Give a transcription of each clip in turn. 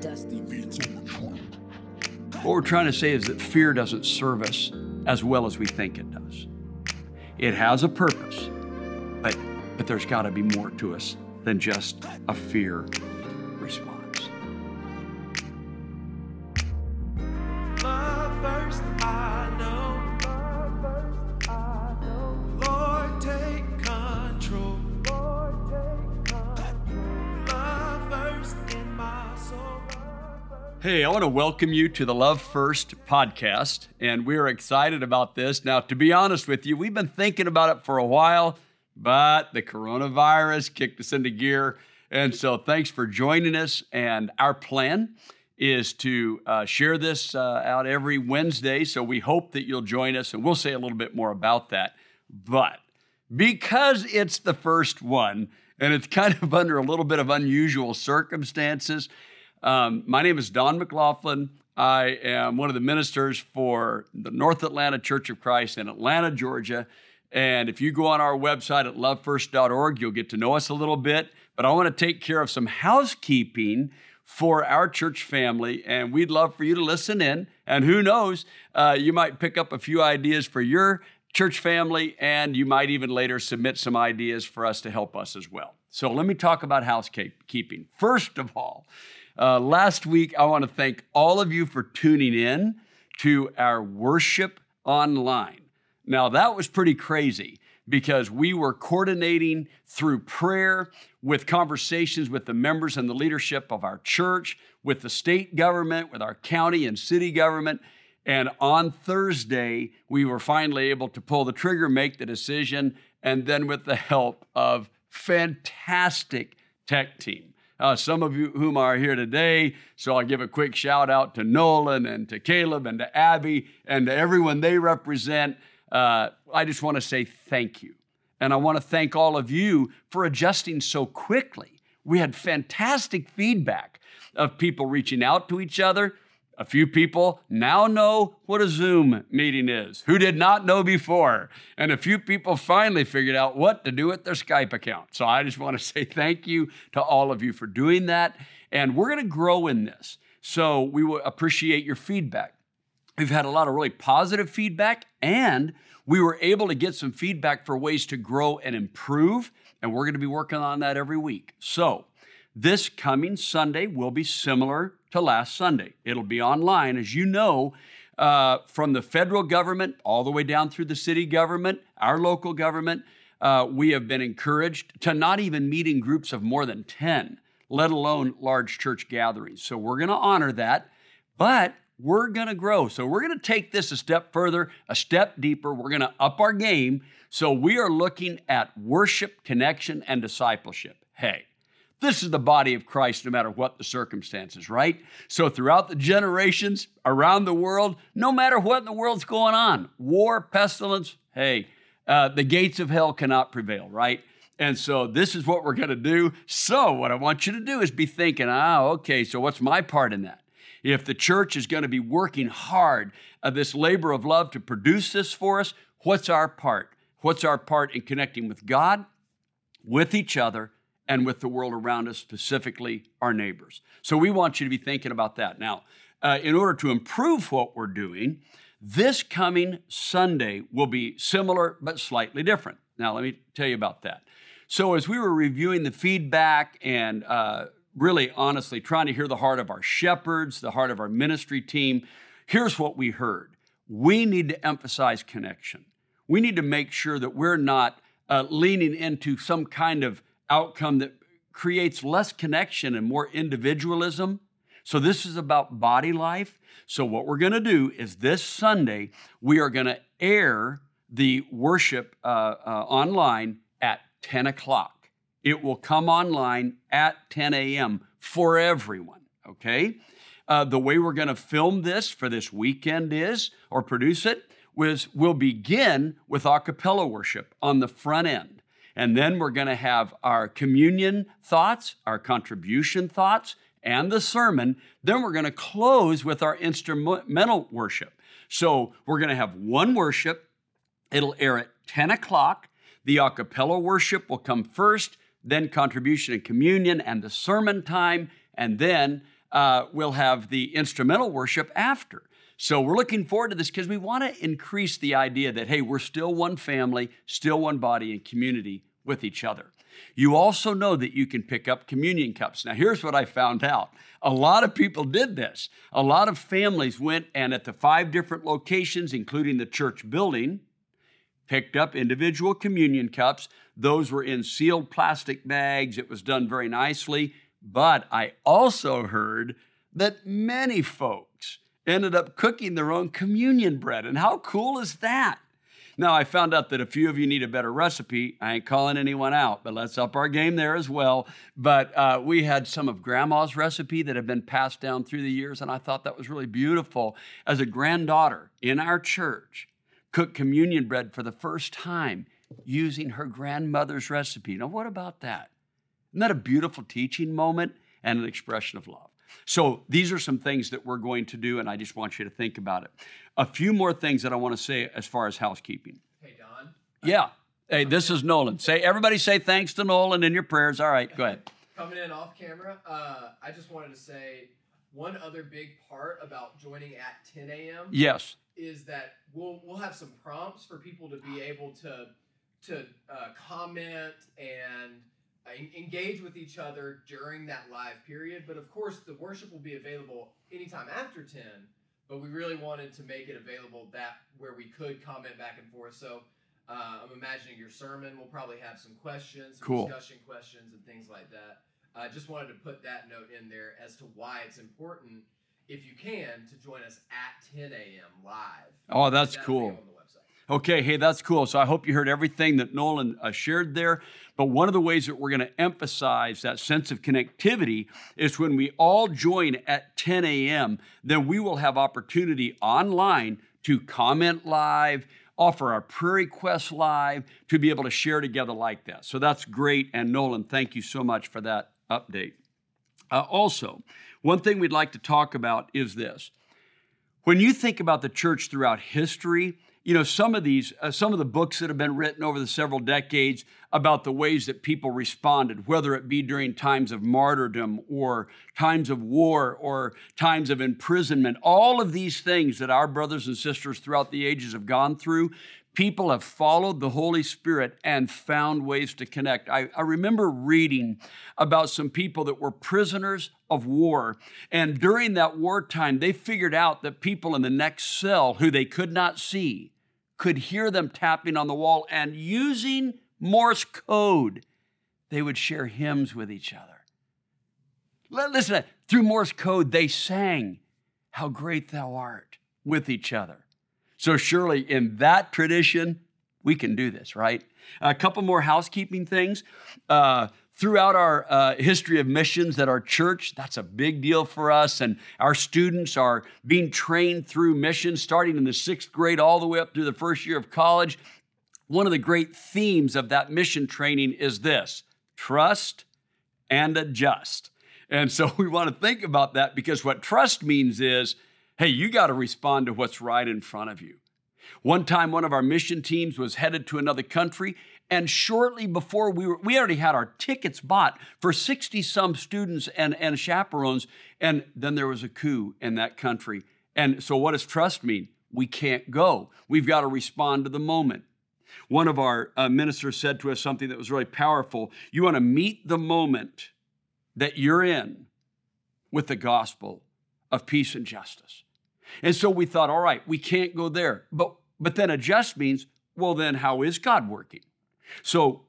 Dusty beats on the track. What we're trying to say is that fear doesn't serve us as well as we think it does. It has a purpose, but, but there's got to be more to us than just a fear I want to welcome you to the Love First podcast, and we're excited about this. Now, to be honest with you, we've been thinking about it for a while, but the coronavirus kicked us into gear. And so, thanks for joining us. And our plan is to uh, share this uh, out every Wednesday. So, we hope that you'll join us, and we'll say a little bit more about that. But because it's the first one, and it's kind of under a little bit of unusual circumstances, um, my name is Don McLaughlin. I am one of the ministers for the North Atlanta Church of Christ in Atlanta, Georgia. And if you go on our website at lovefirst.org, you'll get to know us a little bit. But I want to take care of some housekeeping for our church family, and we'd love for you to listen in. And who knows, uh, you might pick up a few ideas for your church family, and you might even later submit some ideas for us to help us as well. So let me talk about housekeeping. First of all, uh, last week, I want to thank all of you for tuning in to our worship online. Now, that was pretty crazy because we were coordinating through prayer with conversations with the members and the leadership of our church, with the state government, with our county and city government. And on Thursday, we were finally able to pull the trigger, make the decision, and then with the help of fantastic tech team. Uh, some of you whom are here today, so I'll give a quick shout out to Nolan and to Caleb and to Abby and to everyone they represent. Uh, I just want to say thank you. And I want to thank all of you for adjusting so quickly. We had fantastic feedback of people reaching out to each other. A few people now know what a Zoom meeting is, who did not know before. And a few people finally figured out what to do with their Skype account. So I just want to say thank you to all of you for doing that. And we're going to grow in this. So we will appreciate your feedback. We've had a lot of really positive feedback, and we were able to get some feedback for ways to grow and improve. And we're going to be working on that every week. So, this coming Sunday will be similar to last Sunday. It'll be online, as you know, uh, from the federal government all the way down through the city government, our local government. Uh, we have been encouraged to not even meet in groups of more than 10, let alone large church gatherings. So we're going to honor that, but we're going to grow. So we're going to take this a step further, a step deeper. We're going to up our game. So we are looking at worship, connection, and discipleship. Hey, this is the body of Christ, no matter what the circumstances, right? So, throughout the generations around the world, no matter what in the world's going on war, pestilence hey, uh, the gates of hell cannot prevail, right? And so, this is what we're going to do. So, what I want you to do is be thinking, ah, okay, so what's my part in that? If the church is going to be working hard of this labor of love to produce this for us, what's our part? What's our part in connecting with God, with each other, and with the world around us, specifically our neighbors. So we want you to be thinking about that. Now, uh, in order to improve what we're doing, this coming Sunday will be similar but slightly different. Now, let me tell you about that. So, as we were reviewing the feedback and uh, really honestly trying to hear the heart of our shepherds, the heart of our ministry team, here's what we heard. We need to emphasize connection. We need to make sure that we're not uh, leaning into some kind of outcome that creates less connection and more individualism. So, this is about body life. So, what we're going to do is this Sunday, we are going to air the worship uh, uh, online at 10 o'clock. It will come online at 10 a.m. for everyone, okay? Uh, the way we're going to film this for this weekend is, or produce it, was we'll begin with a cappella worship on the front end. And then we're going to have our communion thoughts, our contribution thoughts, and the sermon. Then we're going to close with our instrumental worship. So we're going to have one worship. It'll air at 10 o'clock. The a cappella worship will come first, then contribution and communion and the sermon time, and then uh, we'll have the instrumental worship after. So we're looking forward to this because we want to increase the idea that, hey, we're still one family, still one body and community with each other. You also know that you can pick up communion cups. Now, here's what I found out a lot of people did this. A lot of families went and at the five different locations, including the church building, picked up individual communion cups. Those were in sealed plastic bags. It was done very nicely. But I also heard that many folks ended up cooking their own communion bread. And how cool is that? Now, I found out that a few of you need a better recipe. I ain't calling anyone out, but let's up our game there as well. But uh, we had some of grandma's recipe that had been passed down through the years, and I thought that was really beautiful. As a granddaughter in our church, cook communion bread for the first time using her grandmother's recipe. Now, what about that? Isn't that a beautiful teaching moment and an expression of love? So, these are some things that we're going to do, and I just want you to think about it. A few more things that I want to say as far as housekeeping. Hey, Don. Yeah. Hey, this is Nolan. Say everybody say thanks to Nolan in your prayers. All right, go ahead. Coming in off camera, uh, I just wanted to say one other big part about joining at 10 a.m. Yes. is that we'll we'll have some prompts for people to be able to to uh, comment and engage with each other during that live period. But of course, the worship will be available anytime after 10. But we really wanted to make it available that where we could comment back and forth. So. Uh, I'm imagining your sermon will probably have some questions, some Cool. discussion questions, and things like that. I just wanted to put that note in there as to why it's important, if you can, to join us at 10 a.m. live. Oh, that's cool. Okay, hey, that's cool. So I hope you heard everything that Nolan uh, shared there. But one of the ways that we're going to emphasize that sense of connectivity is when we all join at 10 a.m., then we will have opportunity online to comment live, offer our prayer requests live, to be able to share together like that. So that's great. And Nolan, thank you so much for that update. Uh, also, one thing we'd like to talk about is this. When you think about the church throughout history, you know some of these, uh, some of the books that have been written over the several decades about the ways that people responded, whether it be during times of martyrdom or times of war or times of imprisonment, all of these things that our brothers and sisters throughout the ages have gone through, people have followed the Holy Spirit and found ways to connect. I, I remember reading about some people that were prisoners of war. And during that wartime, they figured out that people in the next cell who they could not see could hear them tapping on the wall and using Morse code, they would share hymns with each other. Listen, through Morse code, they sang, How Great Thou Art, with each other. So, surely in that tradition, we can do this, right? A couple more housekeeping things. Uh, throughout our uh, history of missions that our church, that's a big deal for us. And our students are being trained through missions starting in the sixth grade all the way up through the first year of college. One of the great themes of that mission training is this trust and adjust. And so we want to think about that because what trust means is hey, you got to respond to what's right in front of you. One time, one of our mission teams was headed to another country, and shortly before we were, we already had our tickets bought for 60 some students and, and chaperones, and then there was a coup in that country. And so, what does trust mean? We can't go. We've got to respond to the moment. One of our uh, ministers said to us something that was really powerful. You want to meet the moment that you're in with the gospel of peace and justice. And so we thought, all right, we can't go there. But but then adjust means, well, then how is God working? So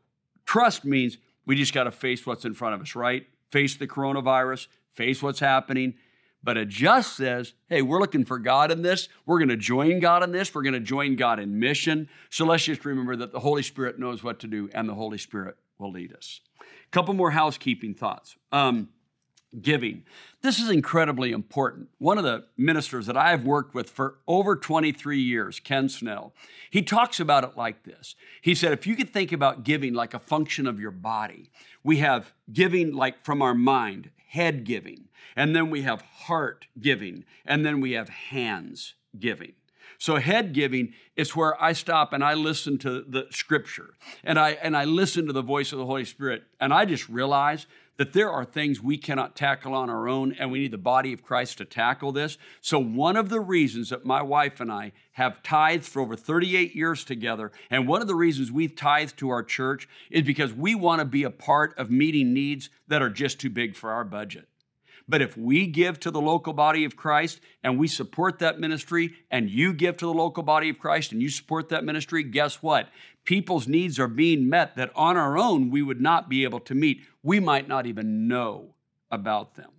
trust means we just got to face what's in front of us, right? Face the coronavirus, face what's happening. But adjust says, hey, we're looking for God in this. We're going to join God in this. We're going to join God in mission. So let's just remember that the Holy Spirit knows what to do and the Holy Spirit will lead us. A couple more housekeeping thoughts. Um, giving. This is incredibly important. One of the ministers that I've worked with for over 23 years, Ken Snell, he talks about it like this. He said, if you could think about giving like a function of your body, we have giving like from our mind, head giving, and then we have heart giving, and then we have hands giving. So head giving is where I stop and I listen to the scripture and I and I listen to the voice of the Holy Spirit and I just realize that there are things we cannot tackle on our own, and we need the body of Christ to tackle this. So, one of the reasons that my wife and I have tithed for over 38 years together, and one of the reasons we've tithed to our church is because we want to be a part of meeting needs that are just too big for our budget. But if we give to the local body of Christ and we support that ministry, and you give to the local body of Christ and you support that ministry, guess what? People's needs are being met that on our own we would not be able to meet. We might not even know about them.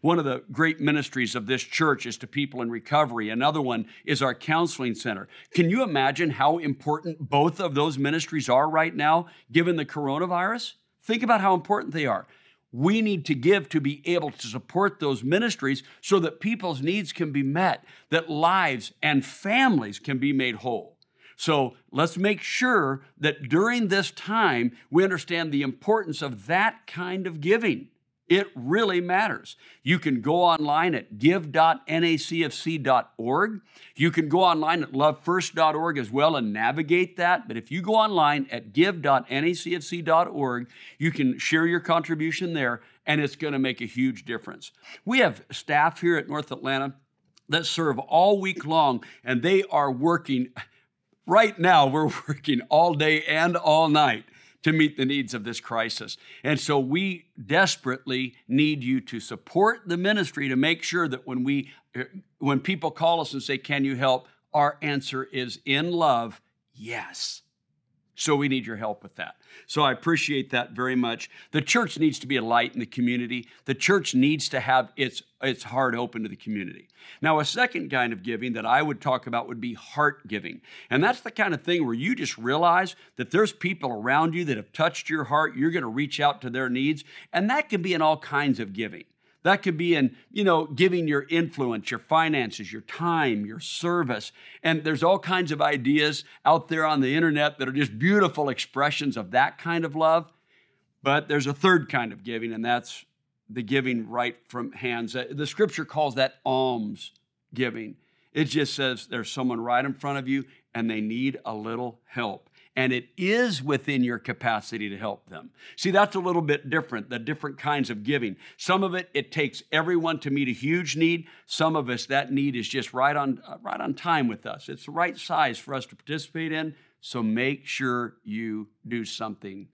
One of the great ministries of this church is to people in recovery. Another one is our counseling center. Can you imagine how important both of those ministries are right now, given the coronavirus? Think about how important they are. We need to give to be able to support those ministries so that people's needs can be met, that lives and families can be made whole. So let's make sure that during this time we understand the importance of that kind of giving. It really matters. You can go online at give.nacfc.org. You can go online at lovefirst.org as well and navigate that. But if you go online at give.nacfc.org, you can share your contribution there, and it's going to make a huge difference. We have staff here at North Atlanta that serve all week long, and they are working. Right now, we're working all day and all night to meet the needs of this crisis. And so we desperately need you to support the ministry to make sure that when we eh, when people call us and say, "Can you help?" our answer is in love, yes. So we need your help with that. So I appreciate that very much. The church needs to be a light in the community. The church needs to have its, its heart open to the community. Now, a second kind of giving that I would talk about would be heart giving. And that's the kind of thing where you just realize that there's people around you that have touched your heart. You're going to reach out to their needs. And that can be in all kinds of giving. That could be in, you know, giving your influence, your finances, your time, your service. And there's all kinds of ideas out there on the internet that are just beautiful expressions of that kind of love. But there's a third kind of giving, and that's the giving right from hands. Uh, the scripture calls that alms giving. It just says there's someone right in front of you and they need a little help and it is within your capacity to help them. See, that's a little bit different, the different kinds of giving. Some of it, it takes everyone to meet a huge need. Some of us, that need is just right on, uh, right on time with us. It's the right size for us to participate in. So make sure you do something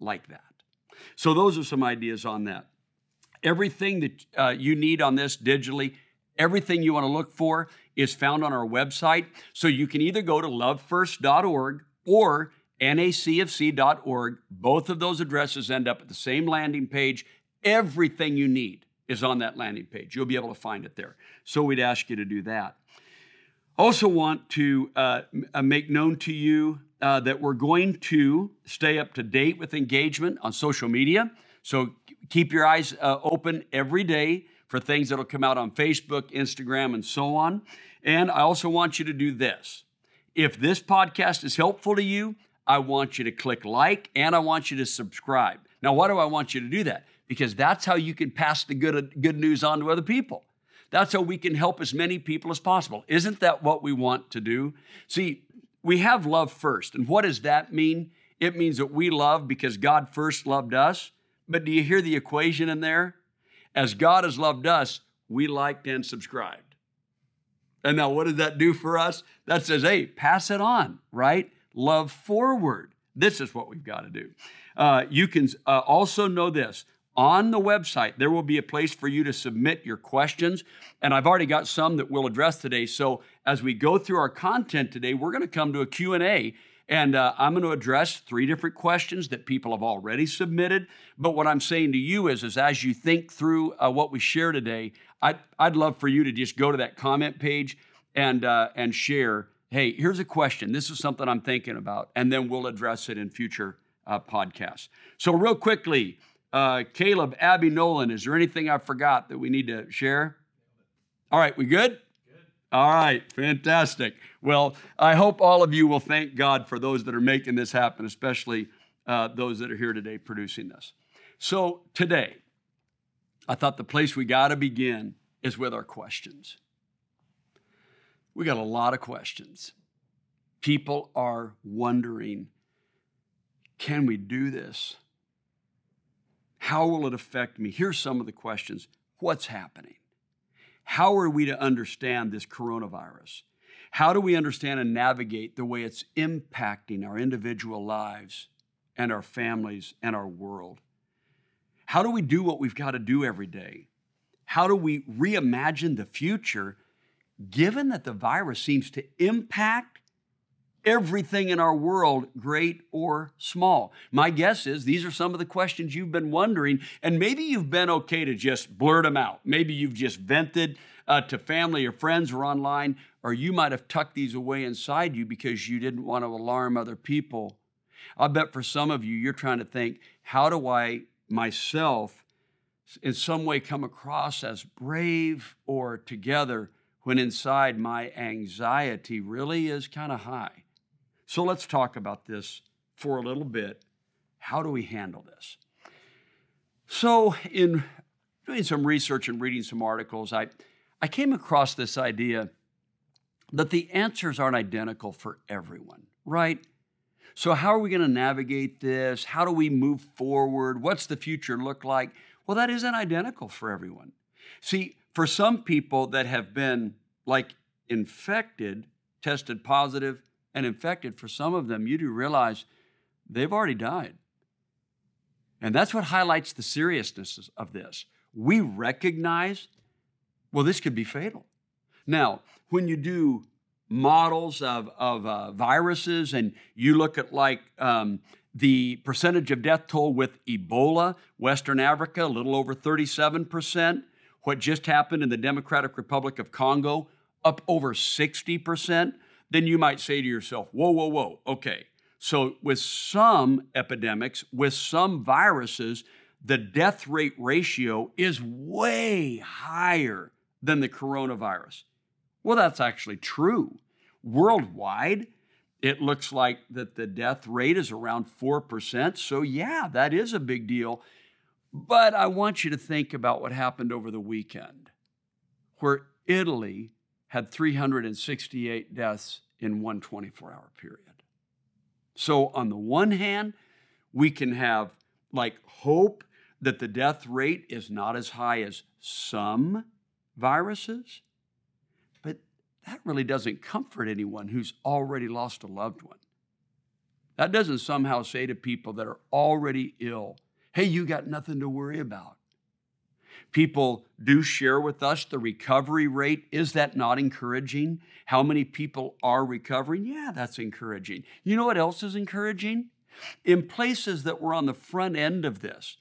like that. So, those are some ideas on that. Everything that uh, you need on this digitally, everything you want to look for is found on our website. So, you can either go to lovefirst.org or nacfc.org. Both of those addresses end up at the same landing page. Everything you need is on that landing page. You'll be able to find it there. So we'd ask you to do that. Also, want to uh, make known to you uh, that we're going to stay up to date with engagement on social media. So keep your eyes uh, open every day for things that'll come out on Facebook, Instagram, and so on. And I also want you to do this if this podcast is helpful to you, I want you to click like and I want you to subscribe. Now, why do I want you to do that? Because that's how you can pass the good, good news on to other people. That's how we can help as many people as possible. Isn't that what we want to do? See, we have love first. And what does that mean? It means that we love because God first loved us. But do you hear the equation in there? As God has loved us, we liked and subscribed. And now, what does that do for us? That says, hey, pass it on, right? Love forward. This is what we've got to do. Uh, you can uh, also know this on the website there will be a place for you to submit your questions and i've already got some that we'll address today so as we go through our content today we're going to come to a q&a and uh, i'm going to address three different questions that people have already submitted but what i'm saying to you is, is as you think through uh, what we share today I'd, I'd love for you to just go to that comment page and, uh, and share hey, here's a question. This is something I'm thinking about. And then we'll address it in future uh, podcasts. So, real quickly, uh, Caleb, Abby, Nolan, is there anything I forgot that we need to share? All right, we good? All right, fantastic. Well, I hope all of you will thank God for those that are making this happen, especially uh, those that are here today producing this. So, today, I thought the place we got to begin is with our questions. We got a lot of questions. People are wondering can we do this? How will it affect me? Here's some of the questions What's happening? How are we to understand this coronavirus? How do we understand and navigate the way it's impacting our individual lives and our families and our world? How do we do what we've got to do every day? How do we reimagine the future given that the virus seems to impact everything in our world, great or small? My guess is these are some of the questions you've been wondering, and maybe you've been okay to just blurt them out. Maybe you've just vented uh, to family or friends or online, or you might have tucked these away inside you because you didn't want to alarm other people. I bet for some of you, you're trying to think, how do I myself in some way come across as brave or together when inside my anxiety really is kind of high? So let's talk about this for a little bit. How do we handle this? So, in doing some research and reading some articles, I, I came across this idea that the answers aren't identical for everyone, right? So, how are we going to navigate this? How do we move forward? What's the future look like? Well, that isn't identical for everyone. See, for some people that have been like infected, tested positive, and infected, for some of them, you do realize they've already died. And that's what highlights the seriousness of this. We recognize, well, this could be fatal. Now, when you do models of, of uh, viruses and you look at like um, the percentage of death toll with Ebola, Western Africa, a little over 37%. What just happened in the Democratic Republic of Congo, up over 60%. Then you might say to yourself, whoa, whoa, whoa, okay. So, with some epidemics, with some viruses, the death rate ratio is way higher than the coronavirus. Well, that's actually true. Worldwide, it looks like that the death rate is around 4%. So, yeah, that is a big deal. But I want you to think about what happened over the weekend, where Italy had 368 deaths in one 24 hour period. So, on the one hand, we can have like hope that the death rate is not as high as some viruses but that really doesn't comfort anyone who's already lost a loved one. That doesn't somehow say to people that are already ill, hey, you got nothing to worry about. People do share with us the recovery rate. Is that not encouraging? How many people are recovering? Yeah, that's encouraging. You know what else is encouraging? In places that were on the front end of this,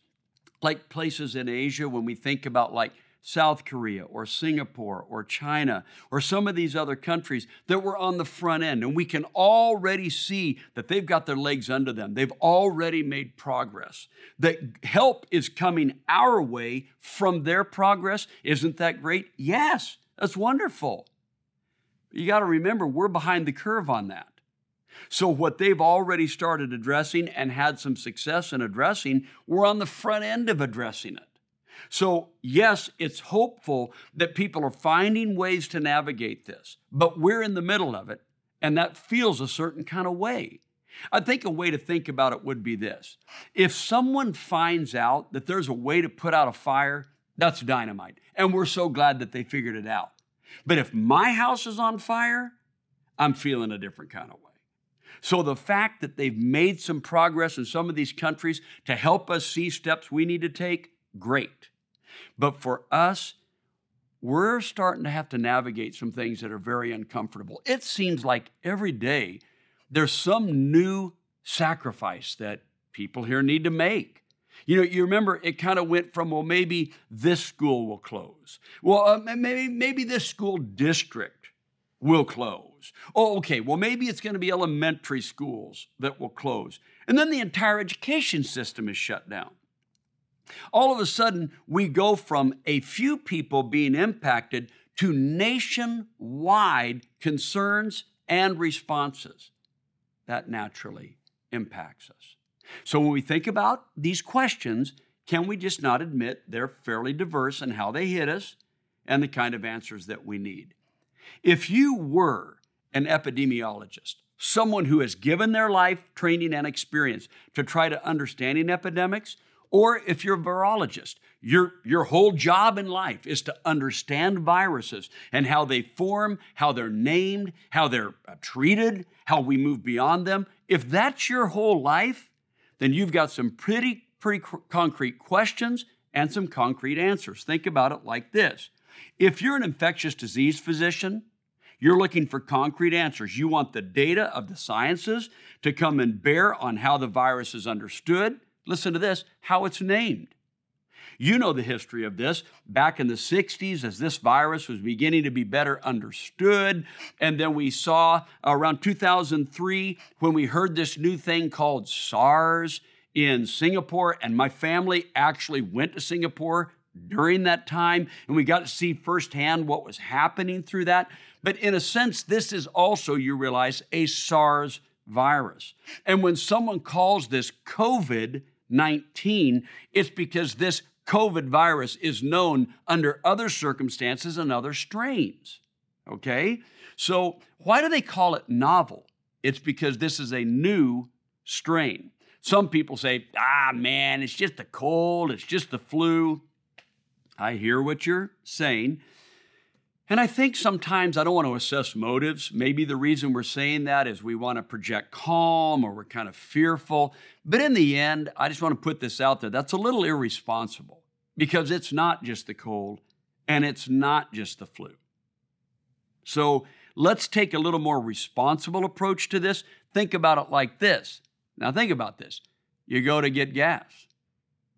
like places in Asia, when we think about like South Korea or Singapore or China or some of these other countries that were on the front end. And we can already see that they've got their legs under them. They've already made progress. That help is coming our way from their progress. Isn't that great? Yes, that's wonderful. You got to remember, we're behind the curve on that. So, what they've already started addressing and had some success in addressing, we're on the front end of addressing it. So, yes, it's hopeful that people are finding ways to navigate this, but we're in the middle of it, and that feels a certain kind of way. I think a way to think about it would be this if someone finds out that there's a way to put out a fire, that's dynamite, and we're so glad that they figured it out. But if my house is on fire, I'm feeling a different kind of way. So the fact that they've made some progress in some of these countries to help us see steps we need to take, great. But for us, we're starting to have to navigate some things that are very uncomfortable. It seems like every day there's some new sacrifice that people here need to make. You know, you remember it kind of went from, well, maybe this school will close. Well, uh, maybe, maybe this school district will close. Oh, okay, well, maybe it's going to be elementary schools that will close. And then the entire education system is shut down. All of a sudden, we go from a few people being impacted to nationwide concerns and responses. That naturally impacts us. So, when we think about these questions, can we just not admit they're fairly diverse in how they hit us and the kind of answers that we need? If you were an epidemiologist, someone who has given their life training and experience to try to understanding epidemics, Or if you're a virologist, your, your whole job in life is to understand viruses and how they form, how they're named, how they're uh, treated, how we move beyond them. If that's your whole life, then you've got some pretty, pretty cr- concrete questions and some concrete answers. Think about it like this if you're an infectious disease physician, you're looking for concrete answers. You want the data of the sciences to come and bear on how the virus is understood. Listen to this how it's named. You know the history of this. Back in the 60s, as this virus was beginning to be better understood, and then we saw around 2003 when we heard this new thing called SARS in Singapore, and my family actually went to Singapore during that time, and we got to see firsthand what was happening through that. But in a sense, this is also, you realize, a SARS virus. And when someone calls this COVID 19, it's because this COVID virus is known under other circumstances and other strains. Okay? So, why do they call it novel? It's because this is a new strain. Some people say, ah, man, it's just the cold, it's just the flu. I hear what you're saying. And I think sometimes I don't want to assess motives. Maybe the reason we're saying that is we want to project calm or we're kind of fearful. But in the end, I just want to put this out there. That's a little irresponsible because it's not just the cold and it's not just the flu. So let's take a little more responsible approach to this. Think about it like this. Now, think about this. You go to get gas,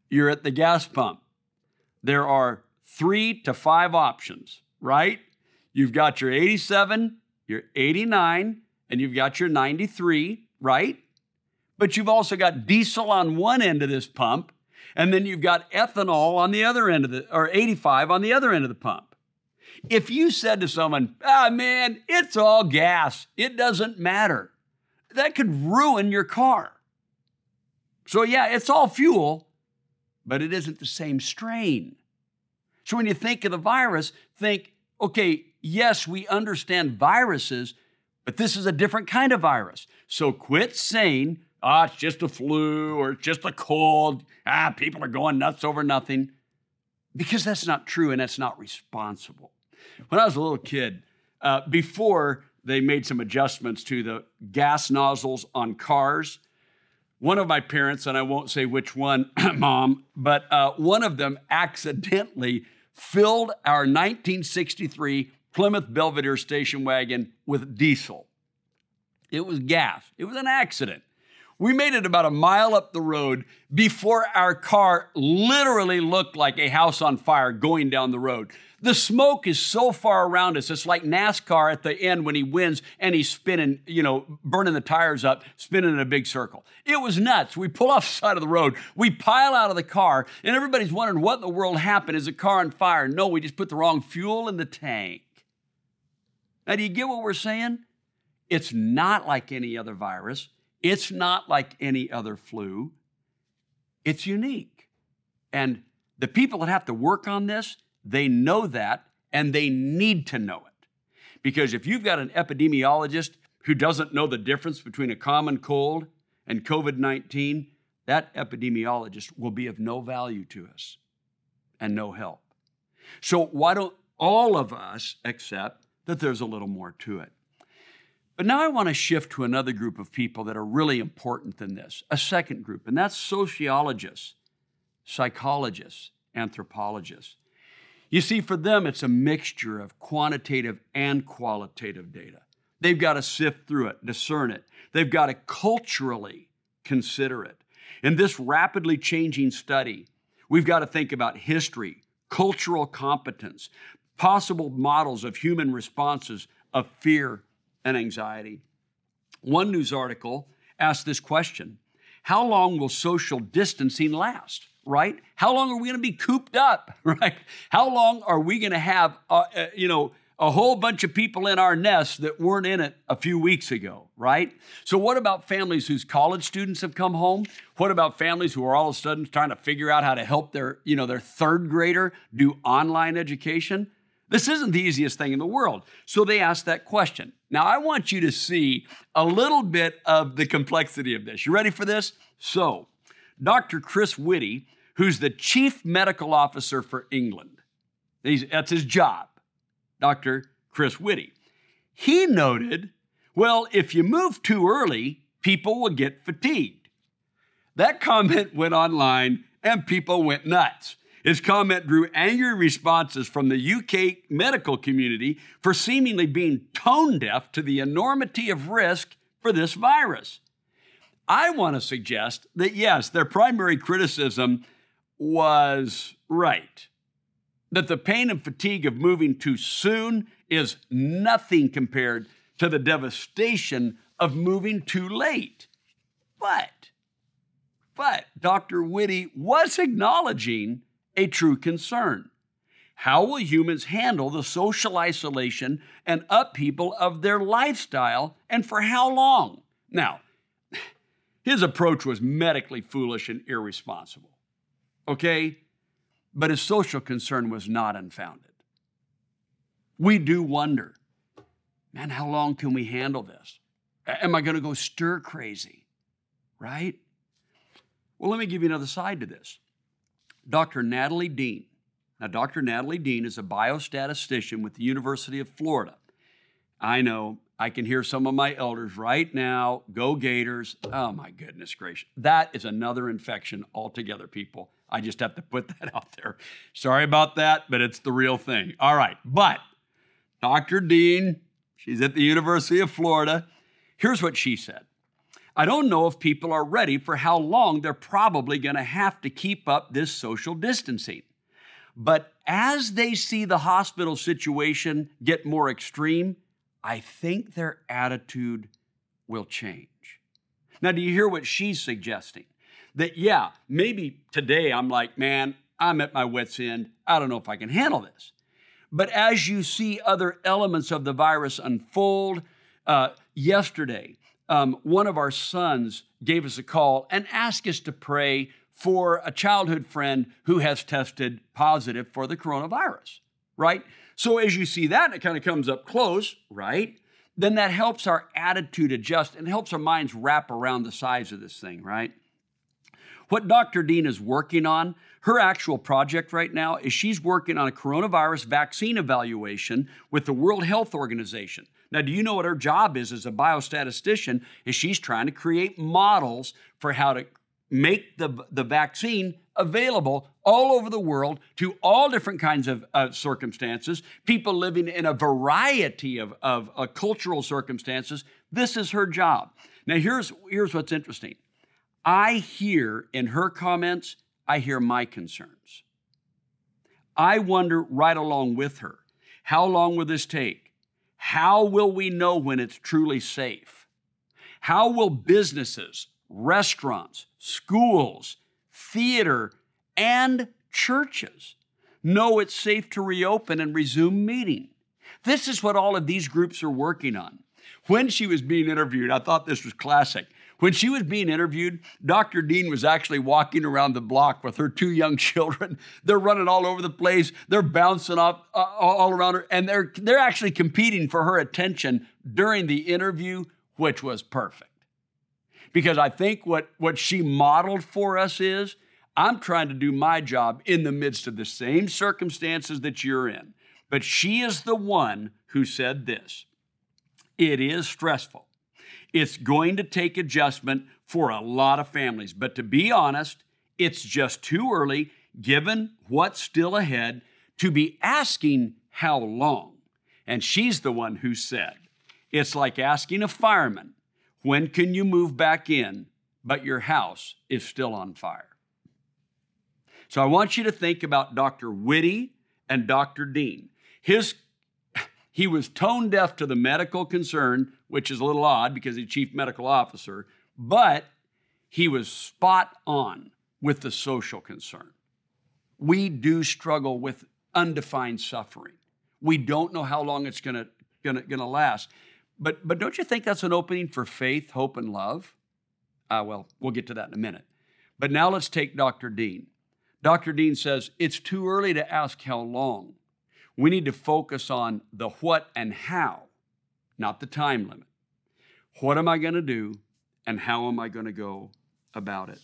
you're at the gas pump. There are three to five options right? You've got your 87, your 89, and you've got your 93, right? But you've also got diesel on one end of this pump, and then you've got ethanol on the other end of the, or 85 on the other end of the pump. If you said to someone, ah, man, it's all gas, it doesn't matter, that could ruin your car. So, yeah, it's all fuel, but it isn't the same strain. So when you think of the virus, think, okay, yes, we understand viruses, but this is a different kind of virus. So quit saying, ah, it's just a flu or it's just a cold. Ah, people are going nuts over nothing. Because that's not true and that's not responsible. When I was a little kid, uh, before they made some adjustments to the gas nozzles on cars, one of my parents, and I won't say which one, mom, but uh, one of them accidentally filled our 1963 Plymouth Belvedere station wagon with diesel. It was gas, it was an accident. We made it about a mile up the road before our car literally looked like a house on fire going down the road. The smoke is so far around us. It's like NASCAR at the end when he wins and he's spinning, you know, burning the tires up, spinning in a big circle. It was nuts. We pull off the side of the road, we pile out of the car, and everybody's wondering what in the world happened. Is the car on fire? No, we just put the wrong fuel in the tank. Now, do you get what we're saying? It's not like any other virus. It's not like any other flu. It's unique. And the people that have to work on this, they know that and they need to know it. Because if you've got an epidemiologist who doesn't know the difference between a common cold and COVID 19, that epidemiologist will be of no value to us and no help. So, why don't all of us accept that there's a little more to it? But now I want to shift to another group of people that are really important than this, a second group, and that's sociologists, psychologists, anthropologists. You see, for them, it's a mixture of quantitative and qualitative data. They've got to sift through it, discern it. They've got to culturally consider it. In this rapidly changing study, we've got to think about history, cultural competence, possible models of human responses of fear and anxiety. One news article asked this question How long will social distancing last? Right? How long are we going to be cooped up? Right? How long are we going to have, uh, uh, you know, a whole bunch of people in our nest that weren't in it a few weeks ago, right? So, what about families whose college students have come home? What about families who are all of a sudden trying to figure out how to help their, you know, their third grader do online education? This isn't the easiest thing in the world. So they asked that question. Now, I want you to see a little bit of the complexity of this. You ready for this? So, Dr. Chris Whitty, who's the chief medical officer for England. He's, that's his job, Dr. Chris Whitty. He noted, well, if you move too early, people will get fatigued. That comment went online and people went nuts. His comment drew angry responses from the UK medical community for seemingly being tone deaf to the enormity of risk for this virus. I want to suggest that yes, their primary criticism was right. That the pain and fatigue of moving too soon is nothing compared to the devastation of moving too late. But, but Dr. Whitty was acknowledging a true concern. How will humans handle the social isolation and upheaval of their lifestyle and for how long? Now, his approach was medically foolish and irresponsible. Okay? But his social concern was not unfounded. We do wonder, man, how long can we handle this? Am I going to go stir crazy? Right? Well, let me give you another side to this. Dr. Natalie Dean. Now, Dr. Natalie Dean is a biostatistician with the University of Florida. I know I can hear some of my elders right now go Gators. Oh, my goodness gracious. That is another infection altogether, people. I just have to put that out there. Sorry about that, but it's the real thing. All right. But Dr. Dean, she's at the University of Florida. Here's what she said I don't know if people are ready for how long they're probably going to have to keep up this social distancing. But as they see the hospital situation get more extreme, I think their attitude will change. Now, do you hear what she's suggesting? That, yeah, maybe today I'm like, man, I'm at my wits' end. I don't know if I can handle this. But as you see other elements of the virus unfold, uh, yesterday, um, one of our sons gave us a call and asked us to pray for a childhood friend who has tested positive for the coronavirus, right? So as you see that, it kind of comes up close, right? Then that helps our attitude adjust and helps our minds wrap around the size of this thing, right? What Dr. Dean is working on, her actual project right now is she's working on a coronavirus vaccine evaluation with the World Health Organization. Now, do you know what her job is as a biostatistician? Is she's trying to create models for how to make the, the vaccine available all over the world to all different kinds of uh, circumstances, people living in a variety of, of uh, cultural circumstances. This is her job. Now, here's, here's what's interesting. I hear in her comments, I hear my concerns. I wonder right along with her, how long will this take? How will we know when it's truly safe? How will businesses, restaurants, schools, theater, and churches know it's safe to reopen and resume meeting? This is what all of these groups are working on. When she was being interviewed, I thought this was classic. When she was being interviewed, Dr. Dean was actually walking around the block with her two young children. They're running all over the place. They're bouncing off uh, all around her, and they're they're actually competing for her attention during the interview, which was perfect. Because I think what what she modeled for us is I'm trying to do my job in the midst of the same circumstances that you're in. But she is the one who said this. It is stressful. It's going to take adjustment for a lot of families. But to be honest, it's just too early, given what's still ahead, to be asking how long. And she's the one who said, it's like asking a fireman, when can you move back in, but your house is still on fire? So I want you to think about Dr. Whitty and Dr. Dean. His he was tone deaf to the medical concern, which is a little odd because he's chief medical officer, but he was spot on with the social concern. We do struggle with undefined suffering. We don't know how long it's gonna, gonna last. But, but don't you think that's an opening for faith, hope, and love? Uh, well, we'll get to that in a minute. But now let's take Dr. Dean. Dr. Dean says it's too early to ask how long. We need to focus on the what and how, not the time limit. What am I going to do and how am I going to go about it?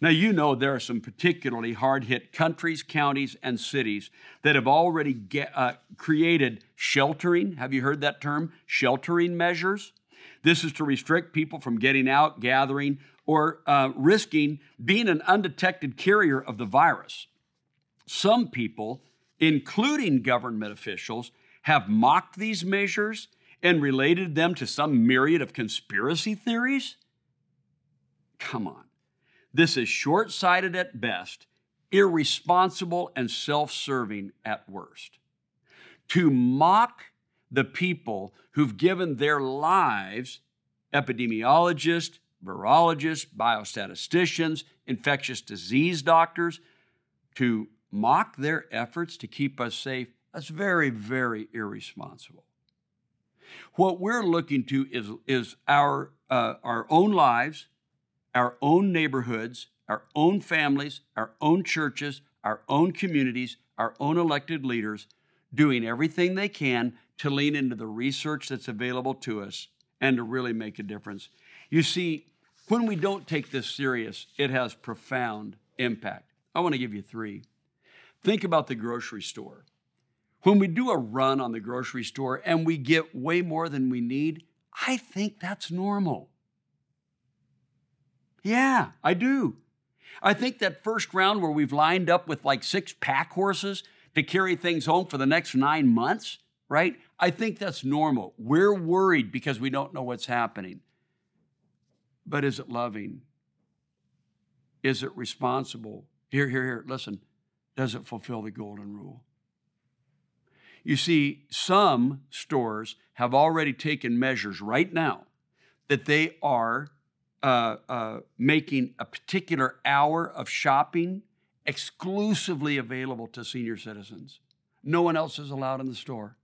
Now, you know there are some particularly hard hit countries, counties, and cities that have already get, uh, created sheltering. Have you heard that term? Sheltering measures. This is to restrict people from getting out, gathering, or uh, risking being an undetected carrier of the virus. Some people, including government officials, have mocked these measures and related them to some myriad of conspiracy theories? Come on. This is short sighted at best, irresponsible, and self serving at worst. To mock the people who've given their lives, epidemiologists, virologists, biostatisticians, infectious disease doctors, to mock their efforts to keep us safe, that's very, very irresponsible. What we're looking to is, is our, uh, our own lives, our own neighborhoods, our own families, our own churches, our own communities, our own elected leaders doing everything they can to lean into the research that's available to us and to really make a difference. You see, when we don't take this serious, it has profound impact. I want to give you three. Think about the grocery store. When we do a run on the grocery store and we get way more than we need, I think that's normal. Yeah, I do. I think that first round where we've lined up with like six pack horses to carry things home for the next nine months, right? I think that's normal. We're worried because we don't know what's happening. But is it loving? Is it responsible? Here, here, here, listen. Does it fulfill the golden rule? You see, some stores have already taken measures right now that they are uh, uh, making a particular hour of shopping exclusively available to senior citizens. No one else is allowed in the store.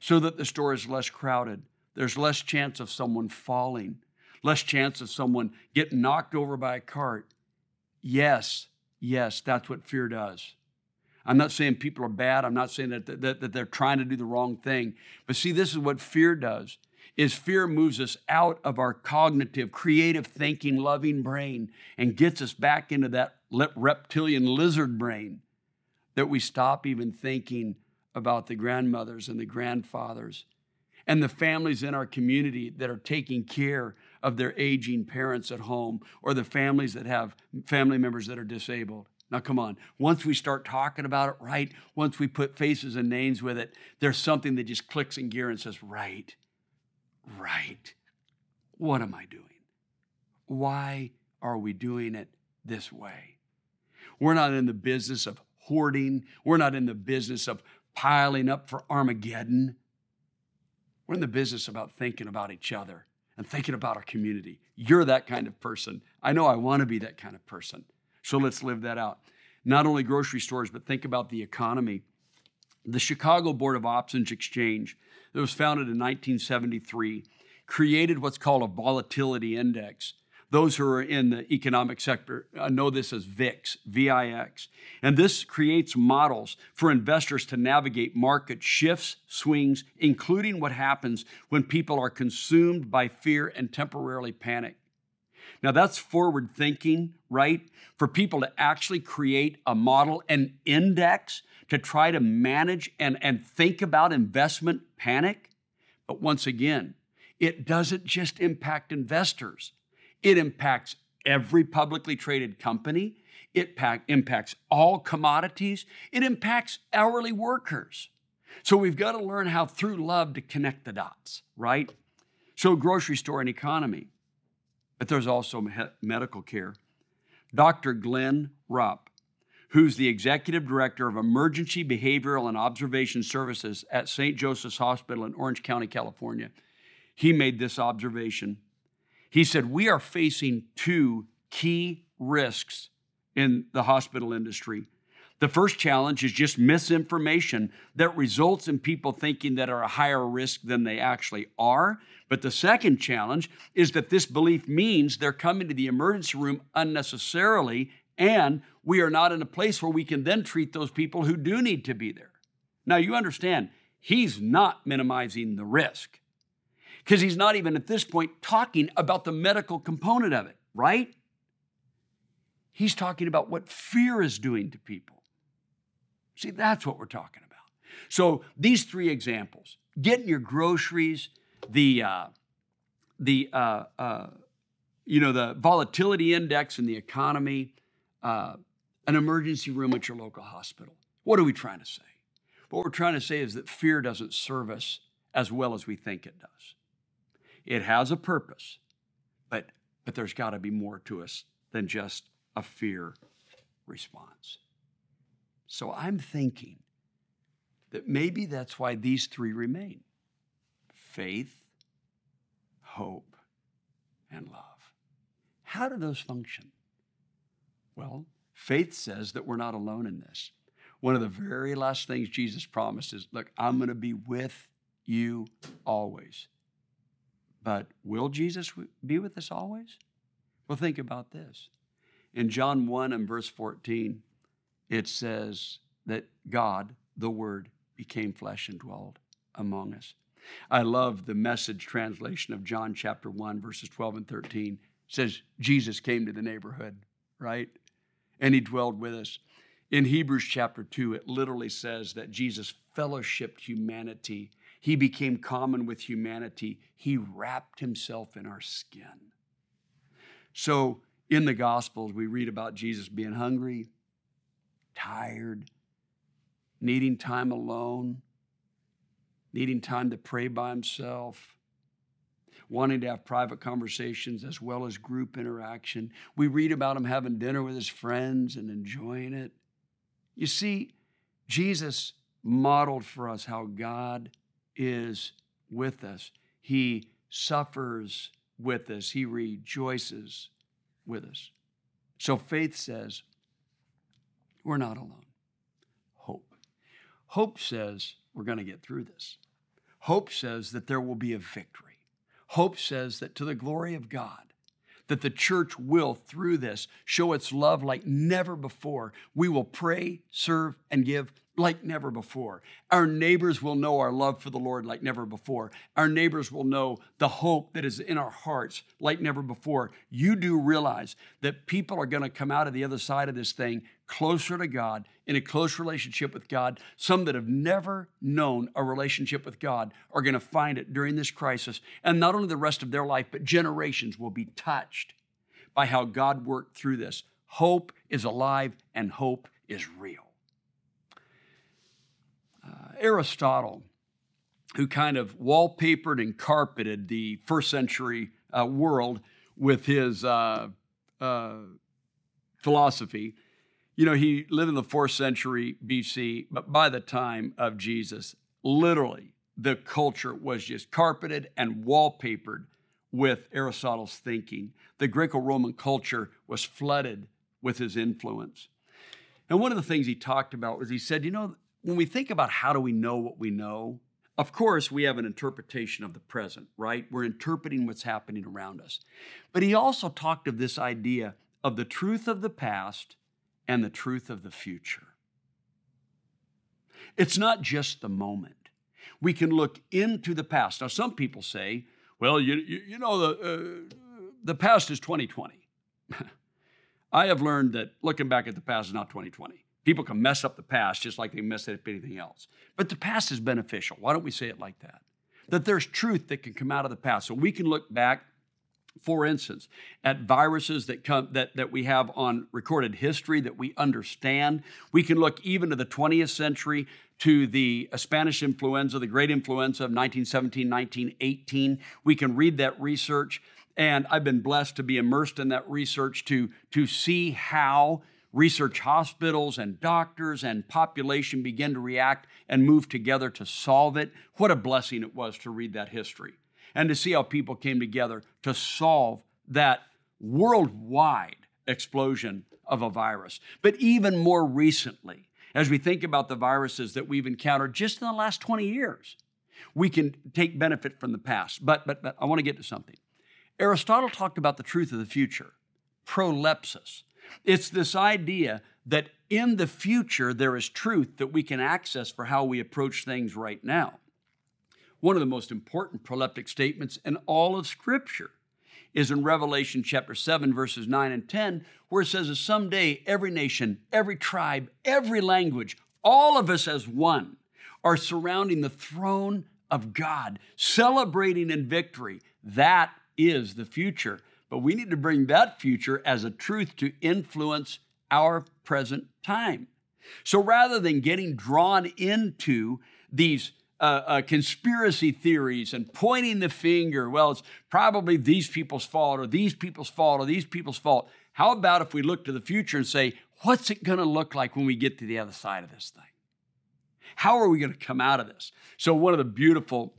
So that the store is less crowded. There's less chance of someone falling, less chance of someone getting knocked over by a cart. Yes, yes, that's what fear does. I'm not saying people are bad. I'm not saying that, that, that they're trying to do the wrong thing. But see, this is what fear does is fear moves us out of our cognitive, creative thinking, loving brain and gets us back into that reptilian lizard brain that we stop even thinking about the grandmothers and the grandfathers and the families in our community that are taking care of their aging parents at home or the families that have family members that are disabled. Now, come on. Once we start talking about it right, once we put faces and names with it, there's something that just clicks in gear and says, right, right. What am I doing? Why are we doing it this way? We're not in the business of hoarding, we're not in the business of piling up for Armageddon. We're in the business about thinking about each other and thinking about our community. You're that kind of person. I know I want to be that kind of person. So let's live that out. Not only grocery stores, but think about the economy. The Chicago Board of Options Exchange, that was founded in 1973, created what's called a volatility index. Those who are in the economic sector uh, know this as VIX, VIX. And this creates models for investors to navigate market shifts, swings, including what happens when people are consumed by fear and temporarily panic. Now, that's forward thinking, right? For people to actually create a model, an index to try to manage and, and think about investment panic. But once again, it doesn't just impact investors, it impacts every publicly traded company, it pack, impacts all commodities, it impacts hourly workers. So we've got to learn how, through love, to connect the dots, right? So, grocery store and economy but there's also medical care. Dr. Glenn Rupp, who's the executive director of emergency behavioral and observation services at St. Joseph's Hospital in Orange County, California, he made this observation. He said, We are facing two key risks in the hospital industry the first challenge is just misinformation that results in people thinking that are a higher risk than they actually are. But the second challenge is that this belief means they're coming to the emergency room unnecessarily, and we are not in a place where we can then treat those people who do need to be there. Now, you understand, he's not minimizing the risk because he's not even at this point talking about the medical component of it, right? He's talking about what fear is doing to people. See, that's what we're talking about. So these three examples: getting your groceries, the uh, the uh, uh, you know the volatility index in the economy, uh, an emergency room at your local hospital. What are we trying to say? What we're trying to say is that fear doesn't serve us as well as we think it does. It has a purpose, but but there's got to be more to us than just a fear response. So I'm thinking that maybe that's why these three remain faith, hope, and love. How do those function? Well, faith says that we're not alone in this. One of the very last things Jesus promises look, I'm going to be with you always. But will Jesus be with us always? Well, think about this. In John 1 and verse 14, it says that God, the Word, became flesh and dwelled among us. I love the message translation of John chapter 1, verses 12 and 13. It says, Jesus came to the neighborhood, right? And he dwelled with us. In Hebrews chapter 2, it literally says that Jesus fellowshipped humanity. He became common with humanity. He wrapped himself in our skin. So in the Gospels, we read about Jesus being hungry, tired, needing time alone, needing time to pray by himself, wanting to have private conversations as well as group interaction. We read about him having dinner with his friends and enjoying it. You see, Jesus modeled for us how God is with us. He suffers with us, He rejoices with us. So faith says, we're not alone. Hope. Hope says we're going to get through this. Hope says that there will be a victory. Hope says that to the glory of God, that the church will, through this, show its love like never before. We will pray, serve, and give like never before. Our neighbors will know our love for the Lord like never before. Our neighbors will know the hope that is in our hearts like never before. You do realize that people are going to come out of the other side of this thing closer to God, in a close relationship with God. Some that have never known a relationship with God are going to find it during this crisis. And not only the rest of their life, but generations will be touched by how God worked through this. Hope is alive and hope is real. Aristotle, who kind of wallpapered and carpeted the first century uh, world with his uh, uh philosophy, you know, he lived in the fourth century BC, but by the time of Jesus, literally the culture was just carpeted and wallpapered with Aristotle's thinking. The Greco Roman culture was flooded with his influence. And one of the things he talked about was he said, you know, when we think about how do we know what we know, of course, we have an interpretation of the present, right? We're interpreting what's happening around us. But he also talked of this idea of the truth of the past and the truth of the future. It's not just the moment. We can look into the past. Now, some people say, well, you, you, you know, the, uh, the past is 2020. I have learned that looking back at the past is not 2020. People can mess up the past just like they mess up anything else. But the past is beneficial. Why don't we say it like that? That there's truth that can come out of the past. So we can look back for instance, at viruses that come that, that we have on recorded history that we understand. We can look even to the 20th century to the uh, Spanish influenza, the great influenza of 1917, 1918. We can read that research, and I've been blessed to be immersed in that research to, to see how research hospitals and doctors and population begin to react and move together to solve it. What a blessing it was to read that history and to see how people came together to solve that worldwide explosion of a virus. But even more recently, as we think about the viruses that we've encountered just in the last 20 years, we can take benefit from the past. But, but, but I want to get to something. Aristotle talked about the truth of the future, prolepsis. It's this idea that in the future there is truth that we can access for how we approach things right now one of the most important proleptic statements in all of Scripture is in Revelation chapter 7, verses 9 and 10, where it says that someday every nation, every tribe, every language, all of us as one are surrounding the throne of God, celebrating in victory. That is the future. But we need to bring that future as a truth to influence our present time. So rather than getting drawn into these uh, uh, conspiracy theories and pointing the finger, well, it's probably these people's fault or these people's fault or these people's fault. How about if we look to the future and say, what's it going to look like when we get to the other side of this thing? How are we going to come out of this? So, one of the beautiful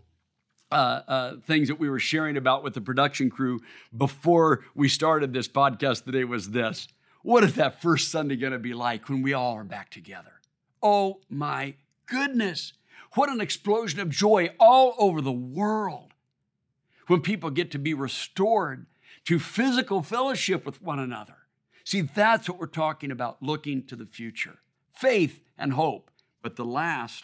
uh, uh, things that we were sharing about with the production crew before we started this podcast today was this. What is that first Sunday going to be like when we all are back together? Oh my goodness. What an explosion of joy all over the world when people get to be restored to physical fellowship with one another. See, that's what we're talking about looking to the future faith and hope. But the last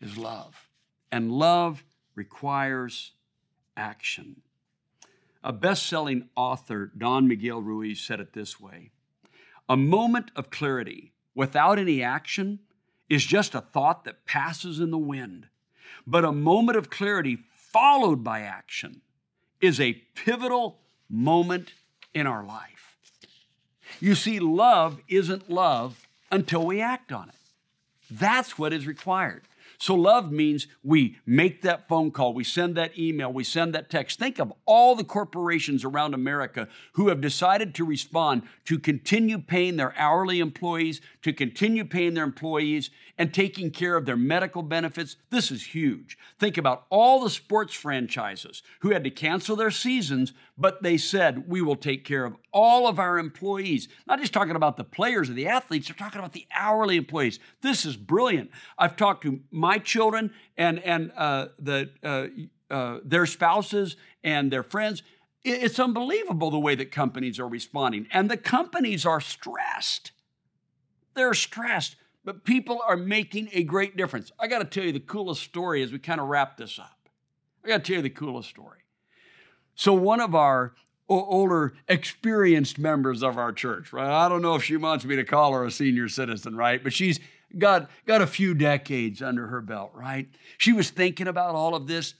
is love. And love requires action. A best selling author, Don Miguel Ruiz, said it this way A moment of clarity without any action is just a thought that passes in the wind. But a moment of clarity followed by action is a pivotal moment in our life. You see, love isn't love until we act on it. That's what is required. So, love means we make that phone call, we send that email, we send that text. Think of all the corporations around America who have decided to respond to continue paying their hourly employees, to continue paying their employees, and taking care of their medical benefits. This is huge. Think about all the sports franchises who had to cancel their seasons, but they said, We will take care of all of our employees. Not just talking about the players or the athletes, they're talking about the hourly employees. This is brilliant. I've talked to my children and and uh, the uh, uh, their spouses and their friends. It's unbelievable the way that companies are responding, and the companies are stressed. They're stressed, but people are making a great difference. I got to tell you the coolest story as we kind of wrap this up. I got to tell you the coolest story. So one of our older, experienced members of our church, right? I don't know if she wants me to call her a senior citizen, right? But she's got, got a few decades under her belt, right? She was thinking about all of this.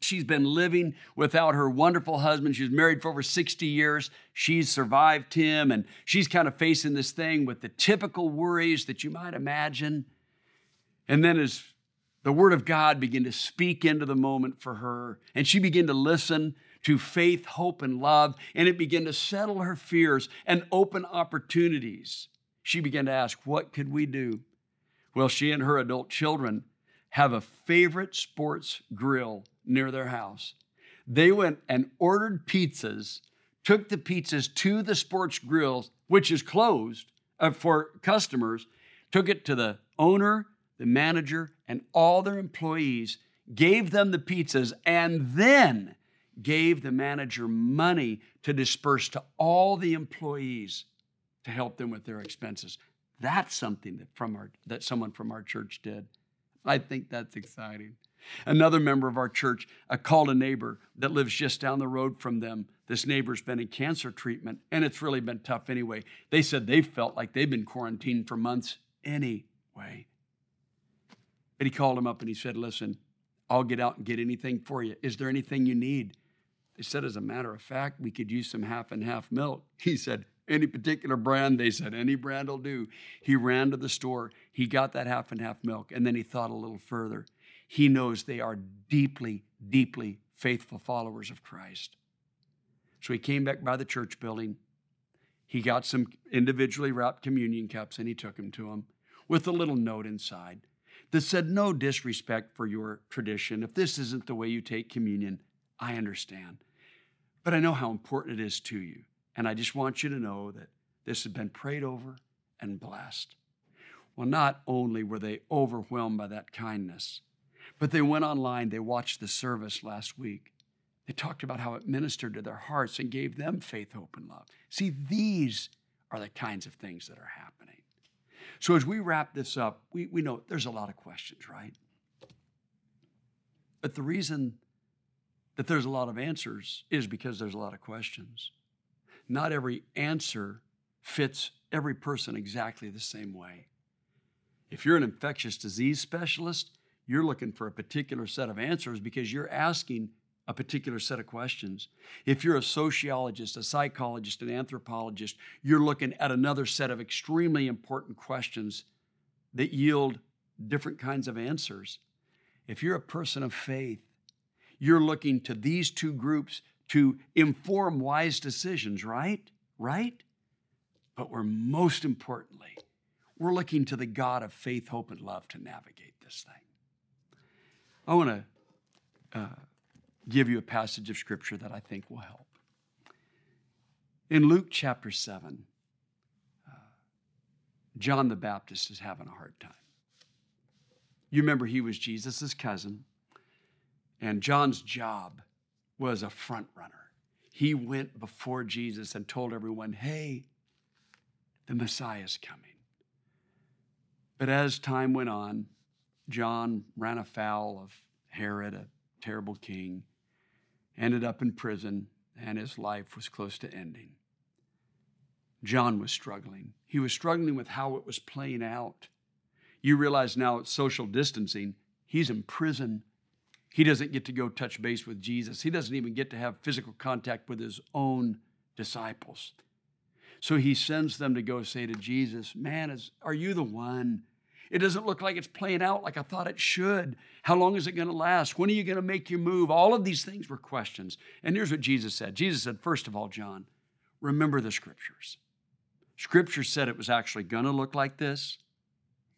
She's been living without her wonderful husband. She's married for over 60 years. She's survived him, and she's kind of facing this thing with the typical worries that you might imagine. And then, as the Word of God began to speak into the moment for her, and she began to listen to faith, hope, and love, and it began to settle her fears and open opportunities. She began to ask, What could we do? Well, she and her adult children have a favorite sports grill near their house. They went and ordered pizzas, took the pizzas to the sports grill, which is closed uh, for customers, took it to the owner, the manager, and all their employees, gave them the pizzas, and then gave the manager money to disperse to all the employees to help them with their expenses. That's something that from our that someone from our church did. I think that's exciting. Another member of our church uh, called a neighbor that lives just down the road from them. This neighbor's been in cancer treatment, and it's really been tough anyway. They said they felt like they've been quarantined for months anyway. But he called him up and he said, Listen, I'll get out and get anything for you. Is there anything you need? They said, As a matter of fact, we could use some half and half milk. He said, any particular brand? They said, any brand will do. He ran to the store. He got that half and half milk, and then he thought a little further. He knows they are deeply, deeply faithful followers of Christ. So he came back by the church building. He got some individually wrapped communion cups and he took them to him with a little note inside that said, No disrespect for your tradition. If this isn't the way you take communion, I understand. But I know how important it is to you. And I just want you to know that this has been prayed over and blessed. Well, not only were they overwhelmed by that kindness, but they went online, they watched the service last week. They talked about how it ministered to their hearts and gave them faith, hope, and love. See, these are the kinds of things that are happening. So, as we wrap this up, we, we know there's a lot of questions, right? But the reason that there's a lot of answers is because there's a lot of questions. Not every answer fits every person exactly the same way. If you're an infectious disease specialist, you're looking for a particular set of answers because you're asking a particular set of questions. If you're a sociologist, a psychologist, an anthropologist, you're looking at another set of extremely important questions that yield different kinds of answers. If you're a person of faith, you're looking to these two groups to inform wise decisions, right? Right? But we're most importantly, we're looking to the God of faith, hope, and love to navigate this thing. I want to uh, give you a passage of scripture that I think will help. In Luke chapter 7, uh, John the Baptist is having a hard time. You remember he was Jesus' cousin, and John's job was a front runner. He went before Jesus and told everyone, hey, the Messiah is coming. But as time went on, John ran afoul of Herod, a terrible king, ended up in prison, and his life was close to ending. John was struggling. He was struggling with how it was playing out. You realize now it's social distancing. He's in prison. He doesn't get to go touch base with Jesus. He doesn't even get to have physical contact with his own disciples. So he sends them to go say to Jesus, Man, is, are you the one? It doesn't look like it's playing out like I thought it should. How long is it going to last? When are you going to make your move? All of these things were questions. And here's what Jesus said Jesus said, First of all, John, remember the scriptures. Scripture said it was actually going to look like this.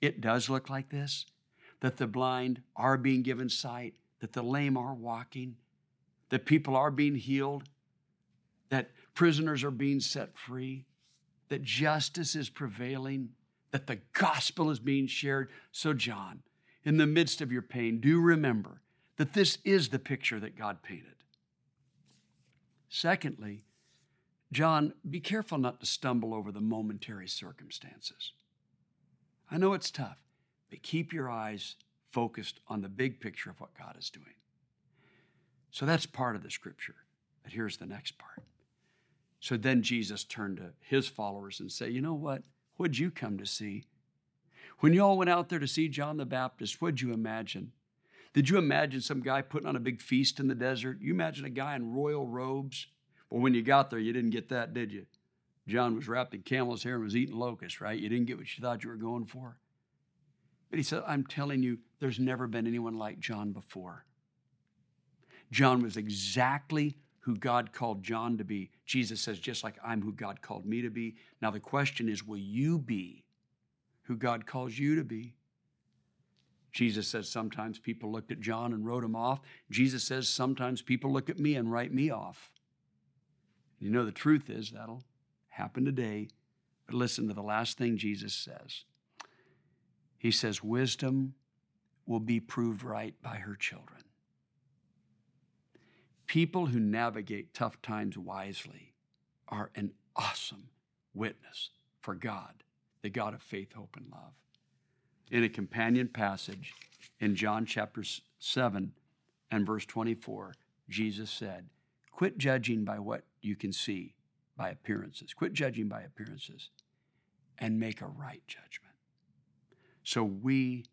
It does look like this that the blind are being given sight, that the lame are walking, that people are being healed, that prisoners are being set free, that justice is prevailing, that the gospel is being shared. So, John, in the midst of your pain, do remember that this is the picture that God painted. Secondly, John, be careful not to stumble over the momentary circumstances. I know it's tough, but keep your eyes focused on the big picture of what God is doing. So that's part of the scripture. But here's the next part. So then Jesus turned to his followers and said, You know what? What'd you come to see? When you all went out there to see John the Baptist, what'd you imagine? Did you imagine some guy putting on a big feast in the desert? You imagine a guy in royal robes? Well, when you got there, you didn't get that, did you? John was wrapped in camel's hair and was eating locusts, right? You didn't get what you thought you were going for. But he said, I'm telling you, there's never been anyone like John before. John was exactly who God called John to be. Jesus says, just like I'm who God called me to be. Now the question is, will you be who God calls you to be? Jesus says sometimes people looked at John and wrote him off. Jesus says sometimes people look at me and write me off. You know, the truth is that'll happen today. But listen to the last thing Jesus says. He says, Wisdom will be proved right by her children. People who navigate tough times wisely are an awesome witness for God, the God of faith, hope, and love. In a companion passage in John chapter 7 and verse 24, Jesus said, Quit judging by what you can see by appearances. Quit judging by appearances and make a right judgment. So we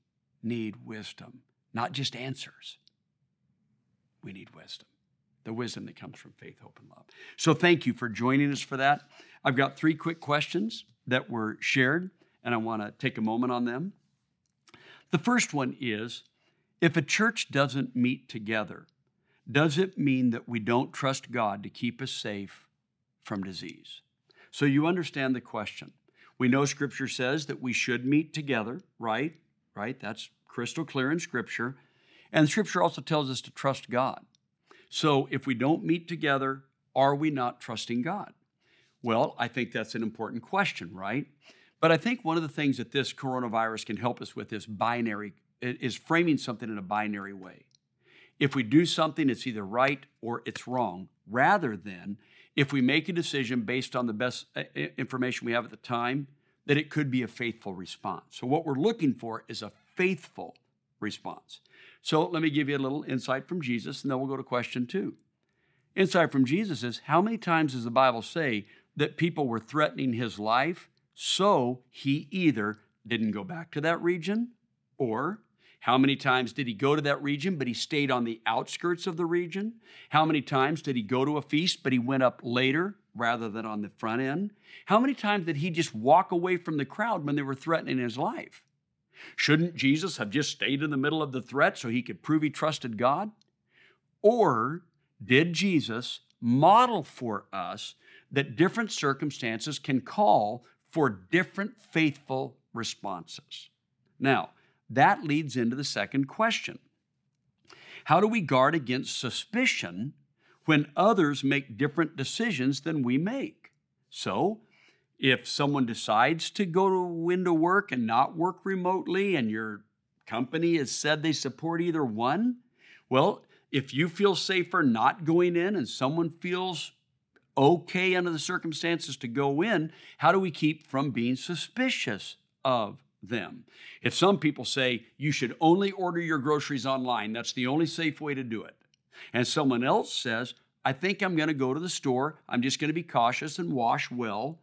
need wisdom, not just answers. We need wisdom, the wisdom that comes from faith, hope, and love. So thank you for joining us for that. I've got three quick questions that were shared, and I want to take a moment on them. The first one is if a church doesn't meet together, does it mean that we don't trust God to keep us safe from disease. So you understand the question. We know Scripture says that we should meet together, right? Right? That's crystal clear in Scripture. And Scripture also tells us to trust God. So if we don't meet together, are we not trusting God? Well, I think that's an important question, right? But I think one of the things that this coronavirus can help us with is binary, is framing something in a binary way. If we do something, it's either right or it's wrong, rather than if we make a decision based on the best uh, information we have at the time, that it could be a faithful response. So, what we're looking for is a faithful response. So let me give you a little insight from Jesus, and then we'll go to question two. Insight from Jesus is how many times does the Bible say that people were threatening his life, so he either didn't go back to that region, or how many times did he go to that region, but he stayed on the outskirts of the region? How many times did he go to a feast, but he went up later rather than on the front end? How many times did he just walk away from the crowd when they were threatening his life? Shouldn't Jesus have just stayed in the middle of the threat so he could prove he trusted God? Or did Jesus model for us that different circumstances can call for different faithful responses? Now, that leads into the second question How do we guard against suspicion when others make different decisions than we make? So, if someone decides to go into work and not work remotely, and your company has said they support either one, well, if you feel safer not going in and someone feels okay under the circumstances to go in, how do we keep from being suspicious of them? If some people say you should only order your groceries online, that's the only safe way to do it. And someone else says, I think I'm going to go to the store, I'm just going to be cautious and wash well.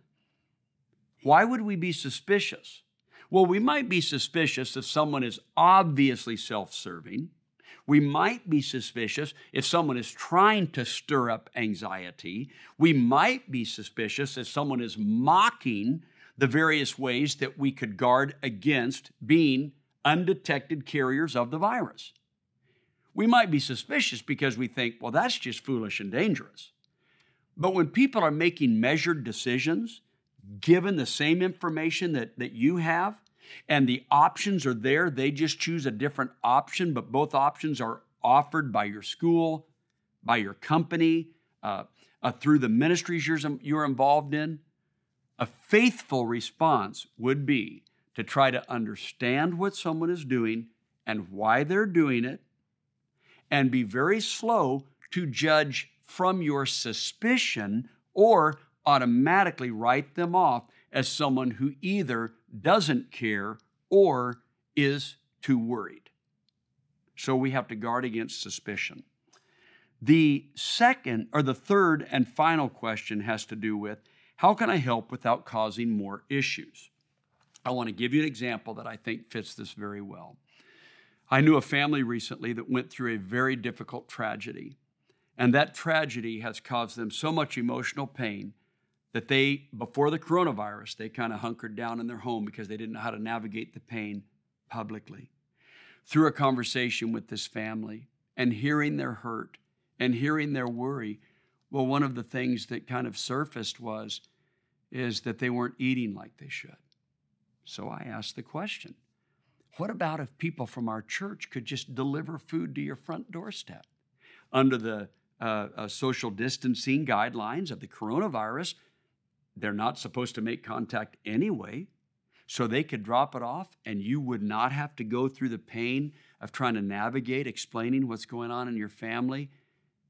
Why would we be suspicious? Well, we might be suspicious if someone is obviously self serving we might be suspicious if someone is trying to stir up anxiety. We might be suspicious if someone is mocking the various ways that we could guard against being undetected carriers of the virus. We might be suspicious because we think, well, that's just foolish and dangerous. But when people are making measured decisions, given the same information that, that you have, and the options are there. They just choose a different option, but both options are offered by your school, by your company, uh, uh, through the ministries you're, you're involved in. A faithful response would be to try to understand what someone is doing and why they're doing it, and be very slow to judge from your suspicion or automatically write them off as someone who either doesn't care or is too worried. So we have to guard against suspicion. The second or the third and final question has to do with how can I help without causing more issues? I want to give you an example that I think fits this very well. I knew a family recently that went through a very difficult tragedy, and that tragedy has caused them so much emotional pain that they, before the coronavirus, they kind of hunkered down in their home because they didn't know how to navigate the pain publicly. Through a conversation with this family and hearing their hurt and hearing their worry, well, one of the things that kind of surfaced was is that they weren't eating like they should. So I asked the question what about if people from our church could just deliver food to your front doorstep? Under the uh, uh, social distancing guidelines of the coronavirus, they're not supposed to make contact anyway. So they could drop it off, and you would not have to go through the pain of trying to navigate explaining what's going on in your family.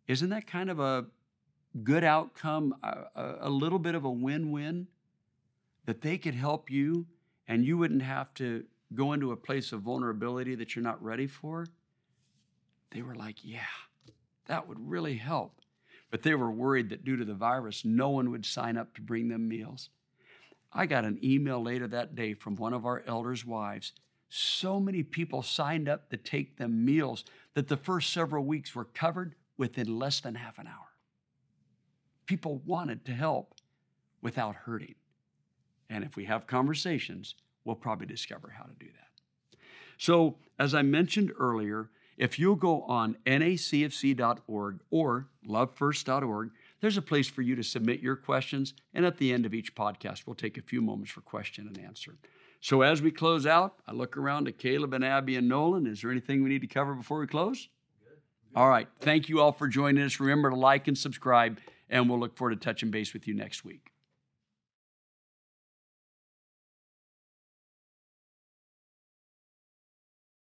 Isn't that kind of a good outcome, a, a little bit of a win win? That they could help you, and you wouldn't have to go into a place of vulnerability that you're not ready for? They were like, yeah, that would really help. But they were worried that due to the virus, no one would sign up to bring them meals. I got an email later that day from one of our elders' wives. So many people signed up to take them meals that the first several weeks were covered within less than half an hour. People wanted to help without hurting. And if we have conversations, we'll probably discover how to do that. So, as I mentioned earlier, if you'll go on nacfc.org or lovefirst.org, there's a place for you to submit your questions. And at the end of each podcast, we'll take a few moments for question and answer. So as we close out, I look around to Caleb and Abby and Nolan. Is there anything we need to cover before we close? All right. Thank you all for joining us. Remember to like and subscribe, and we'll look forward to touching base with you next week.